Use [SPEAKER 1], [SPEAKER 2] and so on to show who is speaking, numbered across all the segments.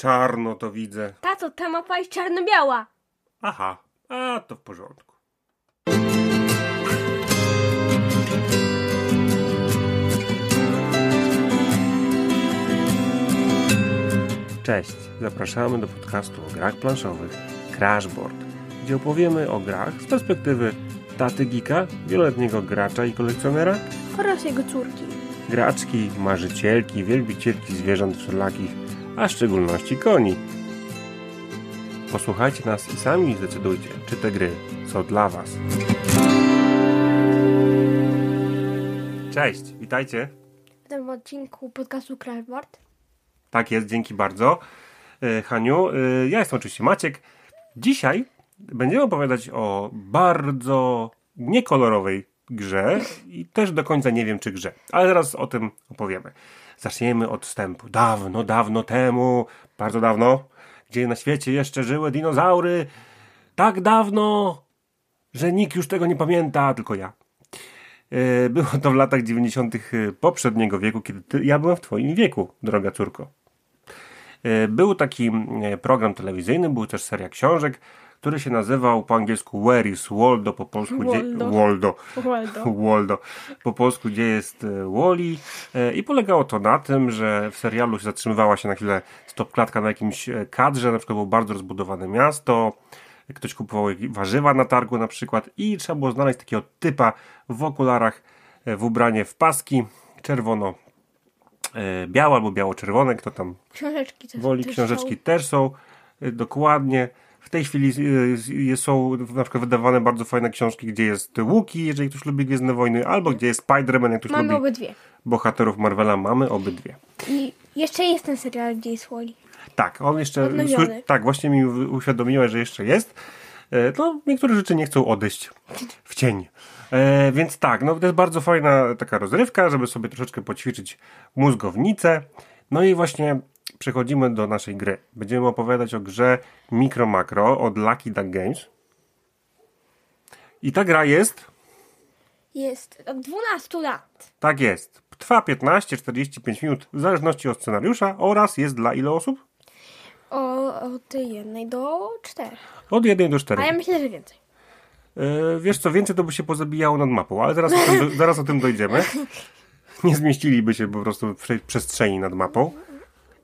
[SPEAKER 1] czarno to widzę.
[SPEAKER 2] Tato, ta mapa jest czarno-biała.
[SPEAKER 1] Aha, a to w porządku. Cześć, zapraszamy do podcastu o grach planszowych Crashboard, gdzie opowiemy o grach z perspektywy taty Gika, wieloletniego gracza i kolekcjonera,
[SPEAKER 2] Oraz jego córki.
[SPEAKER 1] graczki, marzycielki, wielbicielki zwierząt wszelakich, a w szczególności koni. Posłuchajcie nas i sami zdecydujcie, czy te gry są dla Was. Cześć, witajcie.
[SPEAKER 2] W tym odcinku podcastu Crashboard.
[SPEAKER 1] Tak jest, dzięki bardzo. E, Haniu, e, ja jestem oczywiście Maciek. Dzisiaj będziemy opowiadać o bardzo niekolorowej grze i też do końca nie wiem czy grze, ale zaraz o tym opowiemy. Zaczniemy od wstępu. Dawno, dawno temu, bardzo dawno, gdzie na świecie jeszcze żyły dinozaury, tak dawno, że nikt już tego nie pamięta, tylko ja. E, Było to w latach 90. poprzedniego wieku, kiedy ty, ja byłem w Twoim wieku, droga córko. E, Był taki e, program telewizyjny, był też seria książek, który się nazywał po angielsku Where is Waldo, po polsku
[SPEAKER 2] Waldo.
[SPEAKER 1] Gdzie, Waldo.
[SPEAKER 2] Waldo.
[SPEAKER 1] Waldo. Po polsku gdzie jest e, Wally E, i polegało to na tym, że w serialu się zatrzymywała się na chwilę stopklatka na jakimś e, kadrze, na przykład było bardzo rozbudowane miasto, ktoś kupował warzywa na targu na przykład i trzeba było znaleźć takiego typa w okularach, w ubranie w paski, czerwono białe albo biało-czerwone, kto tam
[SPEAKER 2] Książeczki też.
[SPEAKER 1] woli.
[SPEAKER 2] też
[SPEAKER 1] Książeczki
[SPEAKER 2] są.
[SPEAKER 1] też są dokładnie. W tej chwili są na przykład wydawane bardzo fajne książki, gdzie jest Łuki, jeżeli ktoś lubi Gwiezdne Wojny, albo gdzie jest Spider-Man, jak ktoś
[SPEAKER 2] Mamy
[SPEAKER 1] lubi
[SPEAKER 2] obydwie.
[SPEAKER 1] bohaterów Marvela, mamy obydwie.
[SPEAKER 2] I jeszcze jest ten serial, gdzie jest.
[SPEAKER 1] Tak, on jeszcze.
[SPEAKER 2] Odnowiony.
[SPEAKER 1] Tak, właśnie mi uświadomiłeś, że jeszcze jest. E, No, niektóre rzeczy nie chcą odejść w cień. E, więc tak, no to jest bardzo fajna taka rozrywka, żeby sobie troszeczkę poćwiczyć mózgownicę. No i właśnie przechodzimy do naszej gry. Będziemy opowiadać o grze Micro Macro od Lucky Duck Games. I ta gra jest,
[SPEAKER 2] Jest od 12 lat.
[SPEAKER 1] tak jest, trwa 15-45 minut w zależności od scenariusza oraz jest dla ile osób?
[SPEAKER 2] O, od jednej do czterech.
[SPEAKER 1] Od 1 do 4.
[SPEAKER 2] A ja myślę, że więcej.
[SPEAKER 1] E, wiesz co, więcej to by się pozabijało nad mapą, ale zaraz o tym, zaraz o tym dojdziemy. Nie zmieściliby się po prostu w prze- przestrzeni nad mapą.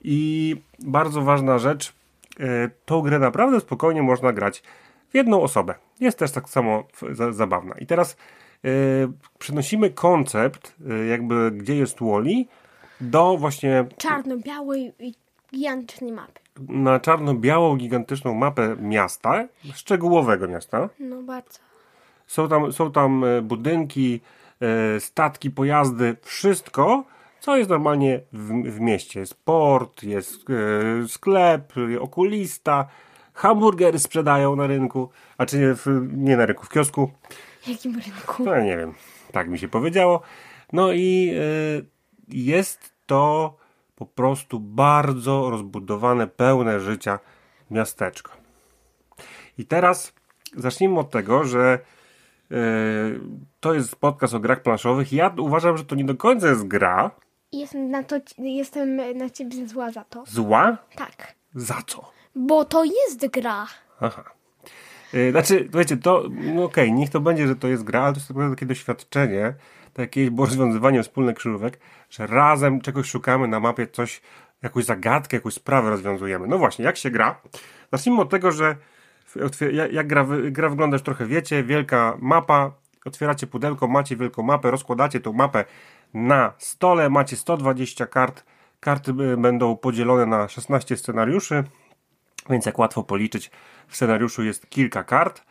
[SPEAKER 1] I bardzo ważna rzecz, e, tą grę naprawdę spokojnie można grać w jedną osobę. Jest też tak samo zabawna. I teraz e, przenosimy koncept, e, jakby gdzie jest Wally, do właśnie
[SPEAKER 2] Czarno-białej i gigantycznej mapy.
[SPEAKER 1] na czarno-białą, gigantyczną mapę miasta, szczegółowego miasta.
[SPEAKER 2] No bardzo.
[SPEAKER 1] Są tam, są tam budynki, statki, pojazdy, wszystko, co jest normalnie w, w mieście. Jest port, jest e, sklep, okulista, hamburgery sprzedają na rynku, a czy nie, w, nie na rynku, w kiosku.
[SPEAKER 2] Jakim rynku?
[SPEAKER 1] No nie wiem, tak mi się powiedziało. No i e, jest to po prostu bardzo rozbudowane, pełne życia miasteczko. I teraz zacznijmy od tego, że e, to jest podcast o grach planszowych. Ja uważam, że to nie do końca jest gra
[SPEAKER 2] Jestem na, to, jestem na ciebie zła za to.
[SPEAKER 1] zła.
[SPEAKER 2] Tak.
[SPEAKER 1] Za co?
[SPEAKER 2] Bo to jest gra.
[SPEAKER 1] Aha. E, Znaczy, wiecie, to, no okej, niech to będzie, że to jest gra, ale to jest naprawdę takie doświadczenie, takie rozwiązywanie wspólnych krzyżówek, że razem czegoś szukamy na mapie, coś, jakąś zagadkę, jakąś sprawę rozwiązujemy. No właśnie, jak się gra? Zacznijmy od tego, że jak, gra, gra wygląda już trochę wiecie, wielka mapa, otwieracie pudełko, macie wielką mapę, rozkładacie tą mapę na stole, macie 120 kart, karty y, będą podzielone na 16 scenariuszy, więc jak łatwo policzyć, w scenariuszu jest kilka kart.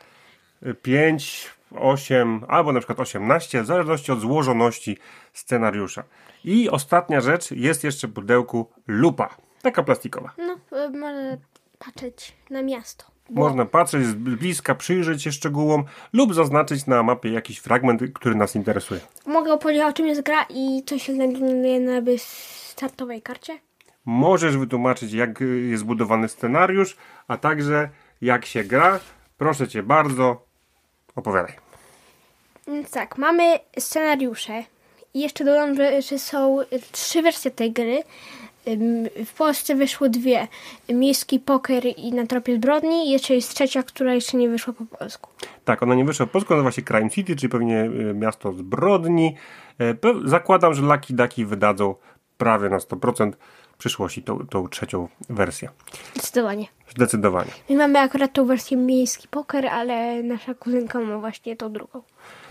[SPEAKER 1] 5, 8 albo na przykład 18, w zależności od złożoności scenariusza. I ostatnia rzecz, jest jeszcze w pudełku lupa. Taka plastikowa.
[SPEAKER 2] No, y, można patrzeć na miasto.
[SPEAKER 1] Można patrzeć z bliska, przyjrzeć się szczegółom lub zaznaczyć na mapie jakiś fragment, który nas interesuje.
[SPEAKER 2] Mogę opowiedzieć o czym jest gra i co się znajduje na startowej karcie?
[SPEAKER 1] Możesz wytłumaczyć, jak jest zbudowany scenariusz, a także jak się gra. Proszę cię bardzo, opowiadaj.
[SPEAKER 2] Więc tak, mamy scenariusze. I jeszcze dodam, że są trzy wersje tej gry. W Polsce wyszło dwie. Miejski poker i na tropie zbrodni. Jeszcze jest trzecia, która jeszcze nie wyszła po polsku.
[SPEAKER 1] Tak, ona nie wyszła w polsku, nazywa się Crime City, czyli pewnie y, miasto zbrodni. E, Zakładam, że Lucky Ducky wydadzą prawie na 100% w przyszłości tą, tą trzecią wersję.
[SPEAKER 2] Zdecydowanie.
[SPEAKER 1] Zdecydowanie.
[SPEAKER 2] My mamy akurat tą wersję miejski poker, ale nasza kuzynka ma właśnie tą drugą.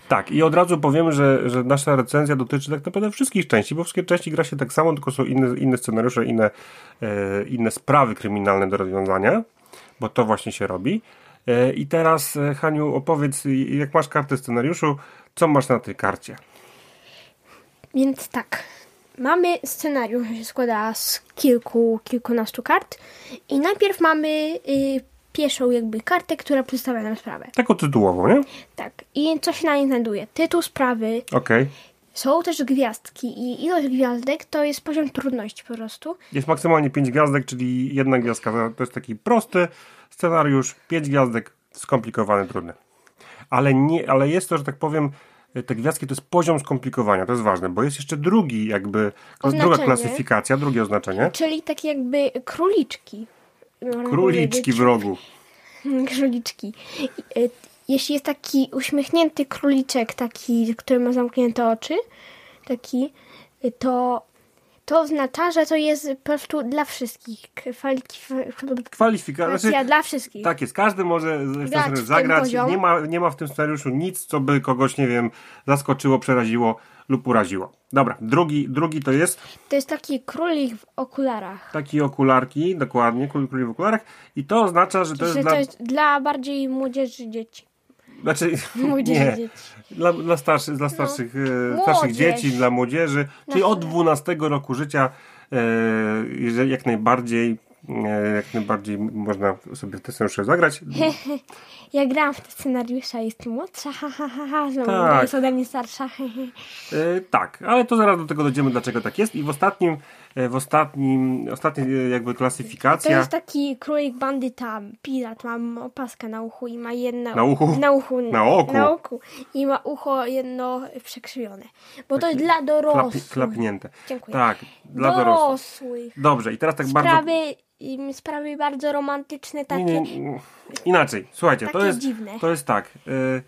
[SPEAKER 1] Tak, i od razu powiem, że, że nasza recenzja dotyczy tak naprawdę wszystkich części, bo wszystkie części gra się tak samo, tylko są inne, inne scenariusze, inne, e, inne sprawy kryminalne do rozwiązania, bo to właśnie się robi. E, I teraz, e, Haniu, opowiedz, jak masz kartę scenariuszu, co masz na tej karcie?
[SPEAKER 2] Więc tak, mamy scenariusz, który się składa z kilku, kilkunastu kart i najpierw mamy y, pierwszą jakby kartę, która przedstawia nam sprawę.
[SPEAKER 1] Taką tytułową, nie?
[SPEAKER 2] Tak, i co się na niej znajduje? Tytuł sprawy,
[SPEAKER 1] Okej.
[SPEAKER 2] są też gwiazdki i ilość gwiazdek to jest poziom trudności po prostu.
[SPEAKER 1] Jest maksymalnie 5 gwiazdek, czyli jedna gwiazdka. To jest taki prosty scenariusz, 5 gwiazdek, skomplikowany, trudny. Ale, nie, ale jest to, że tak powiem, te gwiazdki to jest poziom skomplikowania, to jest ważne, bo jest jeszcze drugi jakby, druga
[SPEAKER 2] Oznaczenie.
[SPEAKER 1] klasyfikacja, drugie oznaczenie.
[SPEAKER 2] Czyli takie jakby króliczki. Można
[SPEAKER 1] Króliczki w rogu.
[SPEAKER 2] Króliczki. Y, Jeśli jest taki uśmiechnięty króliczek, taki, który ma zamknięte oczy, taki, y, to to oznacza, że to jest po prostu dla wszystkich. Kwalifikacja
[SPEAKER 1] Kwalifikacja, znaczy,
[SPEAKER 2] dla wszystkich.
[SPEAKER 1] tak jest, każdy może zagrać,
[SPEAKER 2] poziom.
[SPEAKER 1] nie ma, nie ma w tym scenariuszu nic, co by kogoś, nie wiem, zaskoczyło, przeraziło lub uraziło. Dobra, drugi, drugi to jest
[SPEAKER 2] To jest taki królik w okularach.
[SPEAKER 1] Takie okularki, dokładnie, król króli w okularach. I to oznacza, że to jest
[SPEAKER 2] że
[SPEAKER 1] dla...
[SPEAKER 2] to jest dla bardziej młodzieży dzieci.
[SPEAKER 1] Znaczy, nie,
[SPEAKER 2] dzieci.
[SPEAKER 1] dla, dla, starszy, dla starszych, e,
[SPEAKER 2] Młodzież.
[SPEAKER 1] starszych dzieci, dla młodzieży, czyli
[SPEAKER 2] No.
[SPEAKER 1] od 12 roku życia, e, jeżeli jak najbardziej, e, jak najbardziej można sobie w te scenariusze zagrać.
[SPEAKER 2] Ja grałam w te scenariusze, jestem młodsza, ha, ha, ha, ha.
[SPEAKER 1] Tak.
[SPEAKER 2] jest ode mnie starsza.
[SPEAKER 1] E, tak, ale to zaraz do tego dojdziemy, dlaczego tak jest. I w ostatnim, e, w ostatnim, ostatnia e, jakby
[SPEAKER 2] To
[SPEAKER 1] klasyfikacja,
[SPEAKER 2] jest taki królik bandyta, pirat, ma opaskę na uchu i ma jedno...
[SPEAKER 1] Na uchu?
[SPEAKER 2] Na uchu.
[SPEAKER 1] Na oku.
[SPEAKER 2] Na oku. I ma ucho jedno przekrzywione. Bo to jest dla
[SPEAKER 1] klap,
[SPEAKER 2] dorosłych.
[SPEAKER 1] klapnięte.
[SPEAKER 2] Dziękuję.
[SPEAKER 1] Tak, dla dorosłych.
[SPEAKER 2] dorosłych.
[SPEAKER 1] Dobrze, i teraz tak bardzo...
[SPEAKER 2] Sprawy, im, sprawy bardzo romantyczne, takie...
[SPEAKER 1] Nie, nie, nie. Inaczej, słuchajcie, to jest,
[SPEAKER 2] dziwne.
[SPEAKER 1] to jest tak. Y,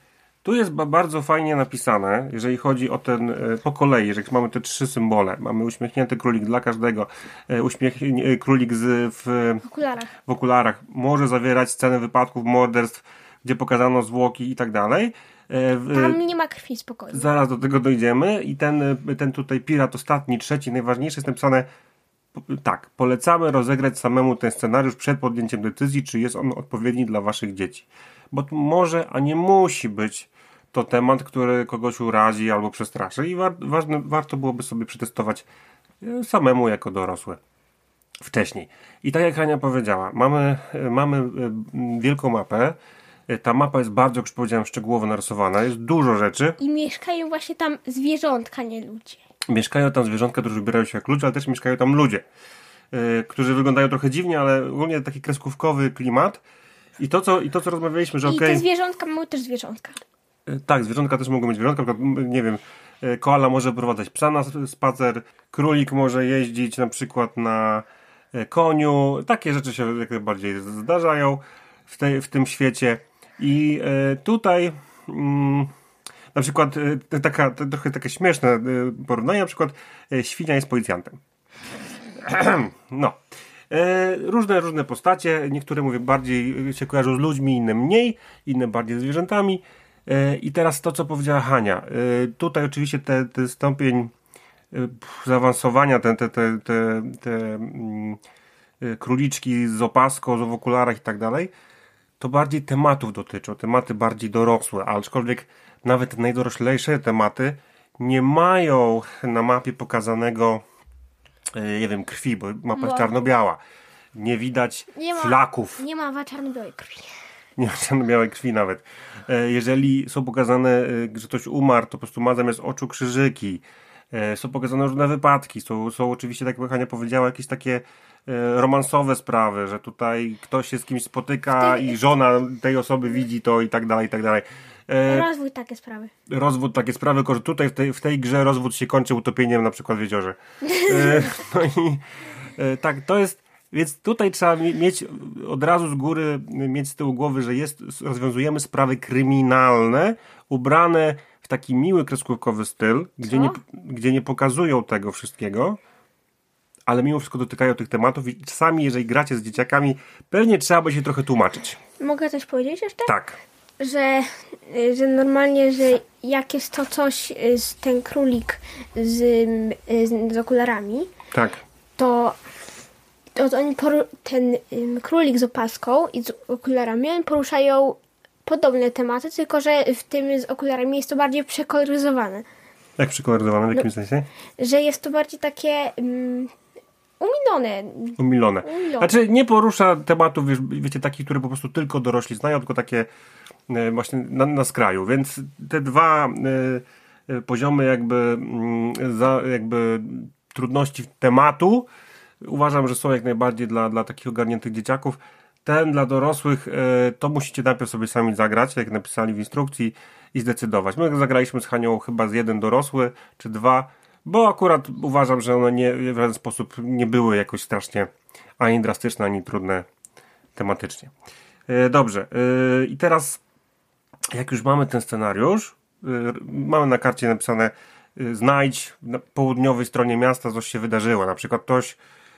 [SPEAKER 1] tu jest ba- bardzo fajnie napisane, jeżeli chodzi o ten, y, po kolei, jeżeli mamy te trzy symbole. Mamy uśmiechnięty królik dla każdego, y, uśmiech, y, królik z, w,
[SPEAKER 2] W okularach.
[SPEAKER 1] w okularach może zawierać sceny wypadków, morderstw, gdzie pokazano zwłoki i tak dalej.
[SPEAKER 2] Tam nie ma krwi, spokojnie.
[SPEAKER 1] Zaraz do tego dojdziemy i ten, ten tutaj pirat ostatni, trzeci, najważniejszy jest napisane tak, polecamy rozegrać samemu ten scenariusz przed podjęciem decyzji, czy jest on odpowiedni dla waszych dzieci. Bo może, a nie musi być to temat, który kogoś urazi albo przestraszy i war, ważne, warto byłoby sobie przetestować y, samemu jako dorosły wcześniej. I tak jak Hania powiedziała, mamy, y, mamy m, wielką mapę. Ta mapa jest bardzo, jak już powiedziałem, szczegółowo narysowana. Jest dużo rzeczy.
[SPEAKER 2] I mieszkają właśnie tam zwierzątka, nie ludzie.
[SPEAKER 1] Mieszkają tam zwierzątka, które wybierają się jak ludzie, ale też mieszkają tam ludzie, yy, którzy wyglądają trochę dziwnie, ale ogólnie taki kreskówkowy klimat. I to, co, i to, co rozmawialiśmy, że
[SPEAKER 2] I
[SPEAKER 1] okej,
[SPEAKER 2] te zwierzątka mają też zwierzątka.
[SPEAKER 1] Tak, zwierzątka też mogą być zwierzątka, nie wiem, yy, koala może prowadzać psa na spacer, królik może jeździć na przykład na yy, koniu. Takie rzeczy się jak najbardziej zdarzają w, tej, w tym świecie. I yy, tutaj... Mm, na przykład e, taka, trochę takie śmieszne e, porównanie, na przykład e, świnia jest policjantem. no. E, różne, różne postacie, niektóre mówię bardziej e, się kojarzą z ludźmi, inne mniej, inne bardziej z zwierzętami. E, I teraz to, co powiedziała Hania. E, tutaj oczywiście ten te stopień e, zaawansowania, te, te, te, te, te mm, króliczki z opaską, w okularach i tak dalej, to bardziej tematów dotyczą, tematy bardziej dorosłe, aczkolwiek nawet najdoroślejsze tematy nie mają na mapie pokazanego, nie wiem, krwi, bo mapa jest
[SPEAKER 2] No.
[SPEAKER 1] czarno-biała. Nie widać
[SPEAKER 2] Nie ma-
[SPEAKER 1] flaków,
[SPEAKER 2] Nie ma czarno-białej krwi.
[SPEAKER 1] nie ma czarno-białej krwi nawet. E, Jeżeli są pokazane, e, że ktoś umarł, to po prostu ma zamiast oczu krzyżyki. E, Są pokazane różne wypadki. Są, są oczywiście, tak jak Hania powiedziała, jakieś takie romansowe sprawy, że tutaj ktoś się z kimś spotyka i żona tej osoby widzi to i tak dalej, i tak dalej.
[SPEAKER 2] Rozwój takie sprawy.
[SPEAKER 1] rozwód, takie sprawy, tylko że tutaj w tej, w tej grze rozwód się kończy utopieniem na przykład w jeziorze. No i, tak, to jest, więc tutaj trzeba mieć od razu z góry, mieć z tyłu głowy, że jest, rozwiązujemy sprawy kryminalne, ubrane w taki miły kreskówkowy styl, gdzie nie, gdzie nie pokazują tego wszystkiego, ale mimo wszystko dotykają tych tematów i czasami, jeżeli gracie z dzieciakami, pewnie trzeba by się trochę tłumaczyć.
[SPEAKER 2] Mogę coś powiedzieć jeszcze?
[SPEAKER 1] Tak.
[SPEAKER 2] Że, że normalnie, że jak jest to coś, y, z ten królik z, z, z okularami,
[SPEAKER 1] tak.
[SPEAKER 2] to, to, oni ten królik z opaską i z okularami oni poruszają podobne tematy, tylko że w tym z okularami jest to bardziej przekoloryzowane.
[SPEAKER 1] Jak przekoloryzowane? W jakim no, sensie?
[SPEAKER 2] Że jest to bardziej takie um, umilone.
[SPEAKER 1] umilone. Umilone. Znaczy nie porusza tematów, wiesz, wiecie, takich, które po prostu tylko dorośli znają, tylko takie e, właśnie na, na skraju. Więc te dwa e, e poziomy jakby, mm, za, jakby trudności tematu uważam, że są jak najbardziej dla, dla takich ogarniętych dzieciaków. Ten dla dorosłych e, to musicie najpierw sobie sami zagrać, jak napisali w instrukcji i zdecydować. My zagraliśmy z Hanią chyba z jeden dorosły, czy dwa, bo akurat uważam, że one nie, w żaden sposób nie były jakoś strasznie ani drastyczne, ani trudne tematycznie. E, dobrze, e, i teraz jak już mamy ten scenariusz, mamy na karcie napisane znajdź na południowej stronie miasta coś się wydarzyło, na przykład ktoś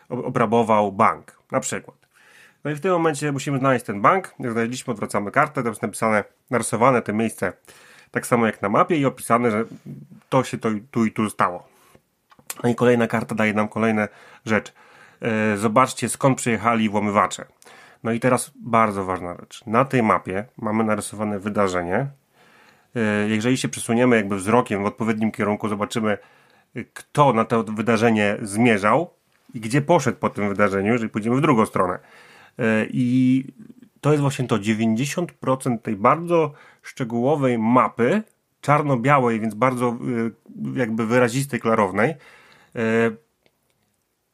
[SPEAKER 1] obrabował bank, na przykład. No i w tym momencie musimy znaleźć ten bank. Jak znaleźliśmy, odwracamy kartę, tam jest napisane, narysowane te miejsce tak samo jak na mapie i opisane, że to się to, tu i tu stało. No i kolejna karta daje nam kolejne rzecz. E, zobaczcie skąd przyjechali włamywacze. No i teraz bardzo ważna rzecz. Na tej mapie mamy narysowane wydarzenie. E, jeżeli się przesuniemy jakby wzrokiem w odpowiednim kierunku, zobaczymy e, kto na to wydarzenie zmierzał i gdzie poszedł po tym wydarzeniu, jeżeli pójdziemy w drugą stronę. E, I to jest właśnie to 90% tej bardzo szczegółowej mapy, czarno-białej, więc bardzo e, jakby wyrazistej, klarownej. E,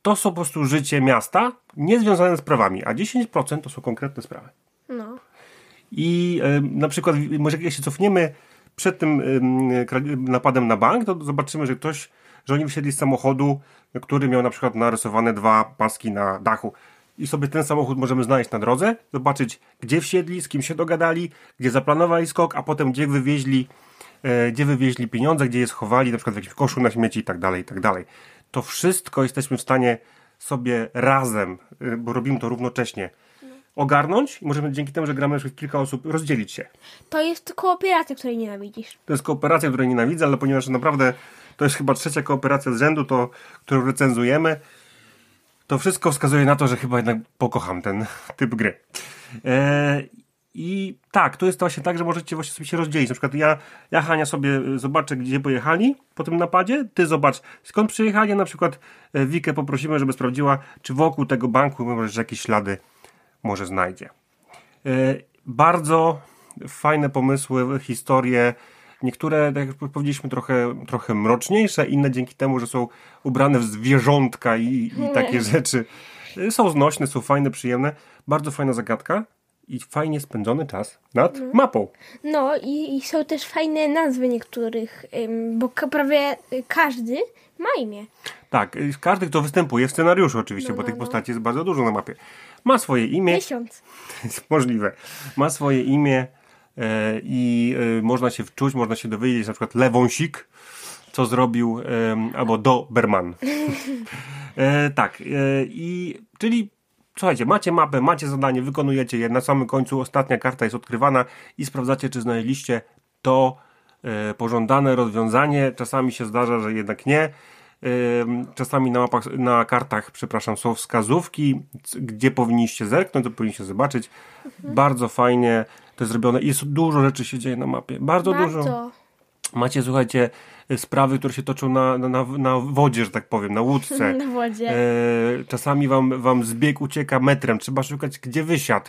[SPEAKER 1] to są po prostu życie miasta, niezwiązane z prawami, a 10% to są konkretne sprawy. No. I na przykład, może jak się cofniemy przed tym napadem na bank, to zobaczymy, że ktoś, że oni wysiedli z samochodu, który miał na przykład narysowane dwa paski na dachu i sobie ten samochód możemy znaleźć na drodze, zobaczyć gdzie wsiedli, z kim się dogadali, gdzie zaplanowali skok, a potem gdzie wywieźli, e, gdzie wywieźli pieniądze, gdzie je schowali, na przykład w jakimś koszu na śmieci i tak dalej, i tak dalej. To wszystko jesteśmy w stanie sobie razem, e, bo robimy to równocześnie, ogarnąć i możemy dzięki temu, że gramy kilka osób, rozdzielić się.
[SPEAKER 2] To jest kooperacja, której nienawidzisz.
[SPEAKER 1] To jest kooperacja, której nienawidzę, ale ponieważ naprawdę to jest chyba trzecia kooperacja z rzędu, to, którą recenzujemy, to wszystko wskazuje na to, że chyba jednak pokocham ten typ gry. E, I tak, to jest właśnie tak, że możecie właśnie sobie się rozdzielić. Na przykład ja, ja Hania sobie zobaczę, gdzie pojechali po tym napadzie, ty zobacz skąd przyjechali, na przykład e, Wikę poprosimy, żeby sprawdziła, czy wokół tego banku może jakieś ślady może znajdzie. E, bardzo fajne pomysły, historie, Niektóre, tak jak powiedzieliśmy, trochę, trochę mroczniejsze, inne dzięki temu, że są ubrane w zwierzątka i, i takie rzeczy. Są znośne, są fajne, przyjemne. Bardzo fajna zagadka i fajnie spędzony czas nad no. mapą.
[SPEAKER 2] No i, i, są też fajne nazwy niektórych, bo prawie każdy ma imię.
[SPEAKER 1] Tak, każdy, kto występuje w scenariuszu oczywiście, no, bo no, tych no. postaci jest bardzo dużo na mapie. Ma swoje imię.
[SPEAKER 2] Tysiąc.
[SPEAKER 1] Możliwe. Ma swoje imię E, i e, można się wczuć, można się dowiedzieć na przykład Lewąsik, co zrobił, albo Doberman. E, tak, i czyli słuchajcie, macie mapę, macie zadanie, wykonujecie je, na samym końcu ostatnia karta jest odkrywana i sprawdzacie, czy znaleźliście to pożądane rozwiązanie. Czasami się zdarza, że jednak nie. Czasami na mapach, na kartach, przepraszam, są wskazówki, gdzie powinniście zerknąć, to powinniście zobaczyć. Mhm. Bardzo fajnie to jest zrobione. Jest dużo rzeczy się dzieje na mapie. Bardzo, Bardzo. dużo. Macie, słuchajcie, sprawy, które się toczą na, na, na wodzie, że tak powiem, na łódce.
[SPEAKER 2] na wodzie.
[SPEAKER 1] E, czasami wam, wam zbieg ucieka metrem, trzeba szukać, gdzie wysiadł.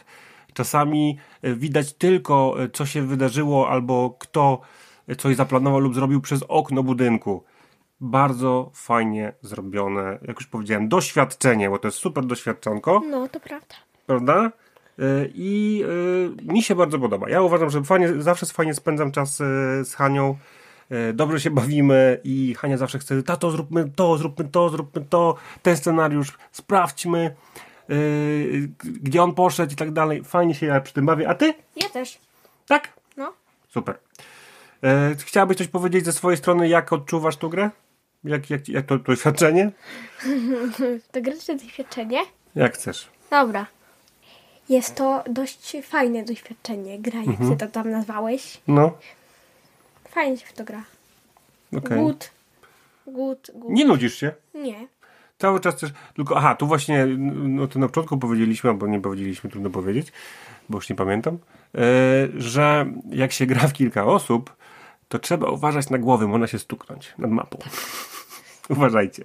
[SPEAKER 1] Czasami e, widać tylko, e, co się wydarzyło, albo kto coś zaplanował lub zrobił przez okno budynku. Bardzo fajnie zrobione, jak już powiedziałem, doświadczenie, bo to jest super doświadczonko.
[SPEAKER 2] No, to prawda.
[SPEAKER 1] Prawda? E, I e, mi się bardzo podoba. Ja uważam, że fajnie, zawsze fajnie spędzam czas e, z Hanią. e, dobrze się bawimy i Hania zawsze chce, tato zróbmy to, zróbmy to, zróbmy to, ten scenariusz, sprawdźmy, gdzie on poszedł i tak dalej. Fajnie się ja przy tym bawię. A ty?
[SPEAKER 2] Ja też.
[SPEAKER 1] Tak?
[SPEAKER 2] No.
[SPEAKER 1] Super. Chciałabyś coś powiedzieć ze swojej strony, jak odczuwasz tą grę? Jak, jak, jak to, doświadczenie?
[SPEAKER 2] To gracze doświadczenie?
[SPEAKER 1] Jak chcesz.
[SPEAKER 2] Dobra. Jest to dość fajne doświadczenie. Gra, jak ty to tam nazwałeś.
[SPEAKER 1] No,
[SPEAKER 2] Fajnie się w to gra.
[SPEAKER 1] okej.
[SPEAKER 2] Good. Good, good.
[SPEAKER 1] Nie nudzisz się?
[SPEAKER 2] Nie.
[SPEAKER 1] Cały czas też, tylko, aha, tu właśnie, no to na początku powiedzieliśmy, albo nie powiedzieliśmy, trudno powiedzieć, bo już nie pamiętam, e, że jak się gra w kilka osób, to trzeba uważać na głowy, można się stuknąć nad mapą. Uważajcie.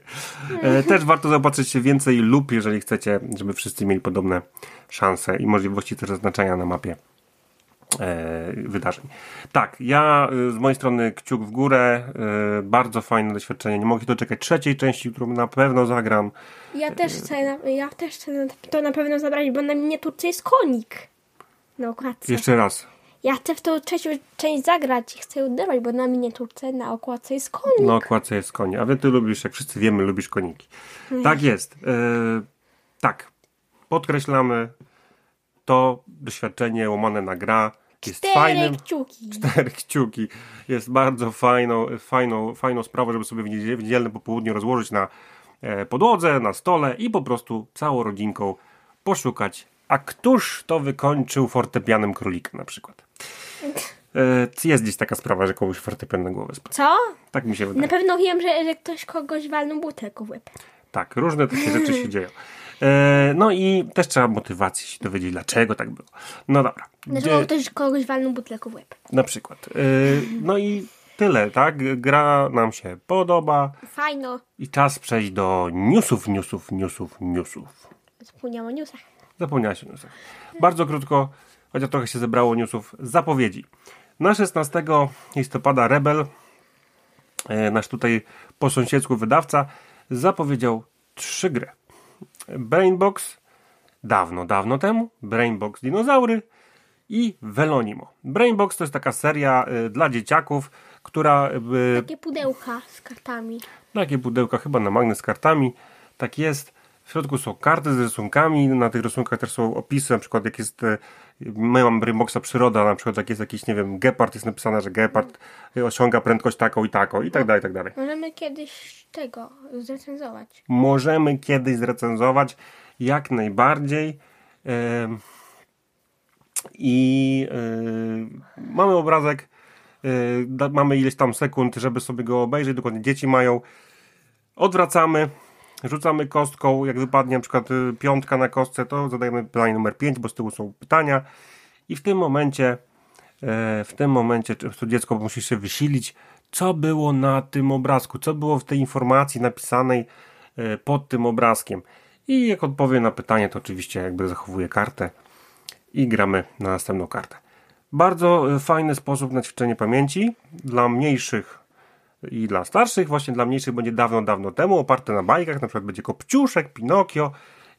[SPEAKER 1] E, też warto zaopatrzyć się więcej lub, jeżeli chcecie, żeby wszyscy mieli podobne szanse i możliwości też zaznaczania na mapie e, wydarzeń. Tak, ja y, z mojej strony kciuk w górę, bardzo fajne doświadczenie. Nie mogę się doczekać trzeciej części, którą na pewno zagram.
[SPEAKER 2] Ja też chcę, ja też chcę to na pewno zabrać, bo na miniaturce jest konik. Na okładce.
[SPEAKER 1] Jeszcze raz.
[SPEAKER 2] Ja chcę w tą trzecią część zagrać i chcę ją bo na miniaturce na okładce jest konik.
[SPEAKER 1] Na okładce jest konie. A wy ty lubisz, jak wszyscy wiemy, lubisz koniki. Tak jest. E, tak. Podkreślamy to doświadczenie łamane na gra. Jest
[SPEAKER 2] Cztery
[SPEAKER 1] fajnym.
[SPEAKER 2] kciuki.
[SPEAKER 1] Cztery kciuki. Jest bardzo fajną, fajną, fajną sprawą, żeby sobie w niedzie- w popołudnie rozłożyć na e, podłodze, na stole i po prostu całą rodzinką poszukać. A któż to wykończył fortepianem królika na przykład? E, jest gdzieś taka sprawa, że komuś fortepian na głowę spadł.
[SPEAKER 2] Co?
[SPEAKER 1] Tak mi się wydaje.
[SPEAKER 2] Na pewno wiem, że, że ktoś kogoś walnął butelką w łeb.
[SPEAKER 1] Tak, różne takie rzeczy się dzieją. E, no i też trzeba motywacji się dowiedzieć, dlaczego tak było. No dobra.
[SPEAKER 2] Dlaczego
[SPEAKER 1] Gdzie-
[SPEAKER 2] ktoś kogoś walnął butelką w łeb?
[SPEAKER 1] Na przykład. E, no i tyle, tak? Gra nam się podoba
[SPEAKER 2] Fajno.
[SPEAKER 1] i czas przejść do newsów, newsów, newsów, newsów.
[SPEAKER 2] Zapomniałam o newsach.
[SPEAKER 1] Zapomniałaś o newsach. Bardzo krótko, chociaż trochę się zebrało newsów, zapowiedzi. Na 16 listopada Rebel, e, nasz tutaj po sąsiedzku wydawca, zapowiedział trzy gry. Brainbox, dawno, dawno temu, Brainbox Dinozaury i Velonimo. Brainbox to jest taka seria e, dla dzieciaków, która e,
[SPEAKER 2] Takie pudełka z kartami.
[SPEAKER 1] takie pudełka chyba na magnes z kartami. Tak jest. W środku są karty z rysunkami. Na tych rysunkach też są opisy, na przykład jak jest. e, My mamy Brainboxa przyroda, na przykład jak jest jakiś, nie wiem, gepard, jest napisane, że gepard osiąga prędkość taką i taką i tak dalej, i tak dalej.
[SPEAKER 2] Możemy kiedyś tego zrecenzować.
[SPEAKER 1] Możemy kiedyś zrecenzować jak najbardziej. I e, mamy obrazek, e, mamy ileś tam sekund, żeby sobie go obejrzeć. Dokładnie dzieci mają. Odwracamy, rzucamy kostką. Jak wypadnie na przykład y, piątka na kostce, to zadajemy pytanie numer 5, bo z tyłu są pytania. I w tym momencie, e, w tym momencie to dziecko musi się wysilić, co było na tym obrazku, co było w tej informacji napisanej e, pod tym obrazkiem. I jak odpowie na pytanie, to oczywiście jakby zachowuje kartę i gramy na następną kartę. Bardzo e, fajny sposób na ćwiczenie pamięci dla mniejszych i dla starszych. Właśnie dla mniejszych będzie dawno, dawno temu, oparte na bajkach, na przykład będzie Kopciuszek, Pinokio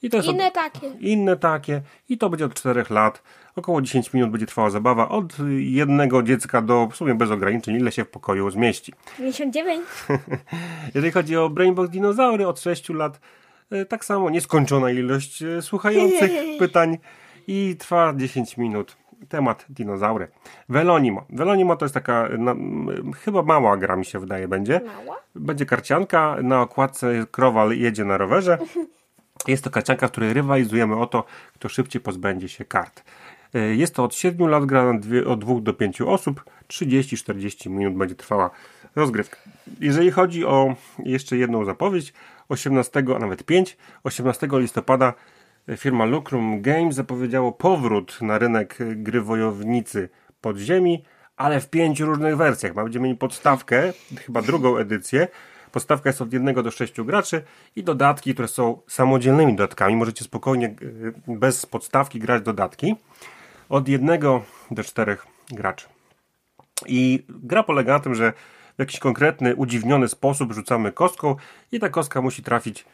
[SPEAKER 1] i to jest od-
[SPEAKER 2] Inne takie.
[SPEAKER 1] inne takie i to będzie od 4 lat. Około 10 minut będzie trwała zabawa od jednego dziecka do w sumie bez ograniczeń, ile się w pokoju zmieści.
[SPEAKER 2] 59.
[SPEAKER 1] Jeżeli chodzi o Brainbox Dinozaury od 6 lat, e, tak samo nieskończona ilość e, słuchających pytań i trwa 10 minut. Temat dinozaury. Velonimo. Velonimo to jest taka no, chyba mała gra mi się wydaje będzie.
[SPEAKER 2] Mała?
[SPEAKER 1] Będzie karcianka, na okładce krowa jedzie na rowerze. Jest to karcianka, w której rywalizujemy o to, kto szybciej pozbędzie się kart. E, Jest to od 7 lat, gra dwie, od 2 do 5 osób. 30-40 minut będzie trwała rozgrywka. Jeżeli chodzi o jeszcze jedną zapowiedź, 18, a nawet 5, 18 listopada firma Lucrum Games zapowiedziało powrót na rynek gry wojownicy podziemi, ale w pięciu różnych wersjach. Będziemy mieli podstawkę, chyba drugą edycję. Podstawka jest od jednego do sześciu graczy i dodatki, które są samodzielnymi dodatkami. Możecie spokojnie e, bez podstawki grać dodatki. Od jednego do czterech graczy. I gra polega na tym, że w jakiś konkretny, udziwniony sposób rzucamy kostką i ta kostka musi trafić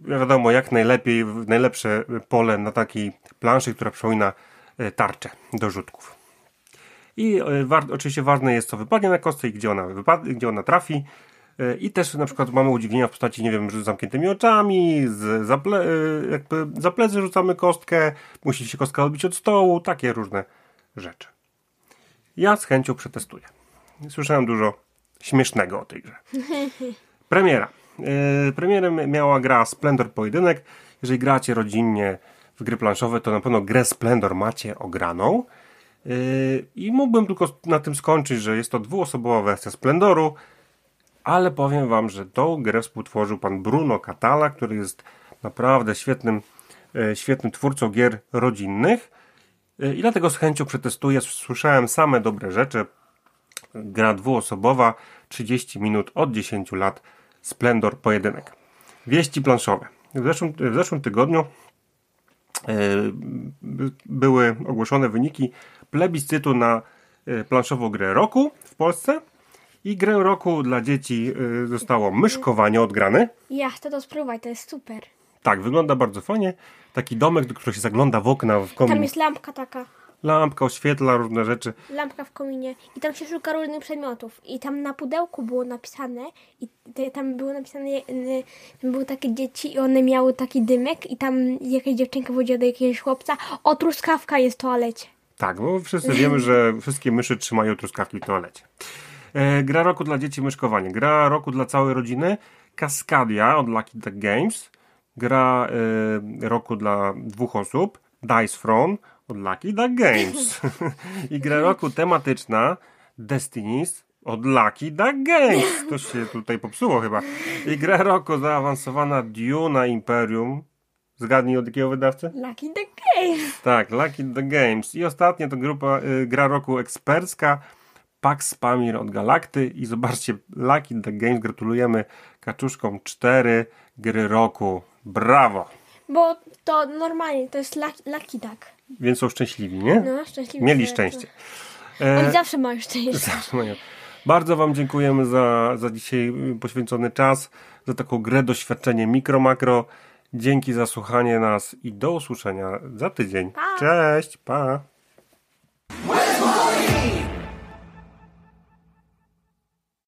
[SPEAKER 1] wiadomo jak najlepiej, najlepsze pole na takiej planszy, która przypomina yy, tarczę do rzutków. I e, war, oczywiście ważne jest, co wypadnie na kostce i gdzie ona, wypadnie, gdzie ona trafi. E, I też na przykład mamy udźwignienia w postaci, nie wiem, z zamkniętymi oczami, z e, jakby za plecy rzucamy kostkę, musi się kostka odbić od stołu, takie różne rzeczy. Ja z chęcią przetestuję. Słyszałem dużo śmiesznego o tej grze. Premiera. Yy, premierem miała gra Splendor Pojedynek. Jeżeli gracie rodzinnie w gry planszowe, to na pewno grę Splendor macie ograną. Yy, I mógłbym tylko na tym skończyć, że jest to dwuosobowa wersja Splendoru, ale powiem wam, że tą grę współtworzył pan Bruno Catala, który jest naprawdę świetnym, yy, świetnym twórcą gier rodzinnych. I dlatego z chęcią przetestuję. Słyszałem same dobre rzeczy. Gra dwuosobowa, 30 minut od 10 lat Splendor Pojedynek. Wieści planszowe. W zeszłym, w zeszłym tygodniu e, były ogłoszone wyniki plebiscytu na e, planszową grę roku w Polsce. I grę roku dla dzieci e, zostało myszkowanie odgrane.
[SPEAKER 2] Ja chcę to spróbować, to jest super.
[SPEAKER 1] Tak, wygląda bardzo fajnie. Taki domek, do którego się zagląda w okna w komin.
[SPEAKER 2] Tam jest lampka taka,
[SPEAKER 1] Lampka oświetla różne rzeczy.
[SPEAKER 2] lampka w kominie i tam się szuka różnych przedmiotów i tam na pudełku było napisane i te, tam było napisane, y, tam były takie dzieci i one miały taki dymek i tam jakaś dziewczynka powiedziała do jakiegoś chłopca, o truskawka jest w toalecie.
[SPEAKER 1] Tak, bo wszyscy wiemy, że wszystkie myszy trzymają truskawki w toalecie. E, gra roku dla dzieci myszkowanie. Gra roku dla całej rodziny. Cascadia od Lucky Duck Games. Gra e, roku dla dwóch osób. Dice Throne od Lucky Duck Games. I gra roku tematyczna Destinies od Lucky Duck Games. To się tutaj popsuło chyba. I gra roku zaawansowana Duna Imperium. Zgadnij od jakiego wydawcy?
[SPEAKER 2] Lucky the Game.
[SPEAKER 1] Tak, Lucky the Games. I ostatnia to grupa y, gra roku ekspercka. Pax Pamir od Galakty. I zobaczcie, Lucky the Games gratulujemy kaczuszkom 4 gry roku. Brawo!
[SPEAKER 2] Bo to normalnie, to jest Lucky, lucky Duck.
[SPEAKER 1] Więc są szczęśliwi, nie?
[SPEAKER 2] No, szczęśliwy.
[SPEAKER 1] Mieli szczęście.
[SPEAKER 2] Oni
[SPEAKER 1] E,
[SPEAKER 2] zawsze mają szczęście.
[SPEAKER 1] zawsze mają. Bardzo Wam dziękujemy za, za dzisiaj y, poświęcony czas, za taką grę, doświadczenie mikro, makro. Dzięki za słuchanie nas i do usłyszenia za tydzień.
[SPEAKER 2] Pa.
[SPEAKER 1] Cześć, pa!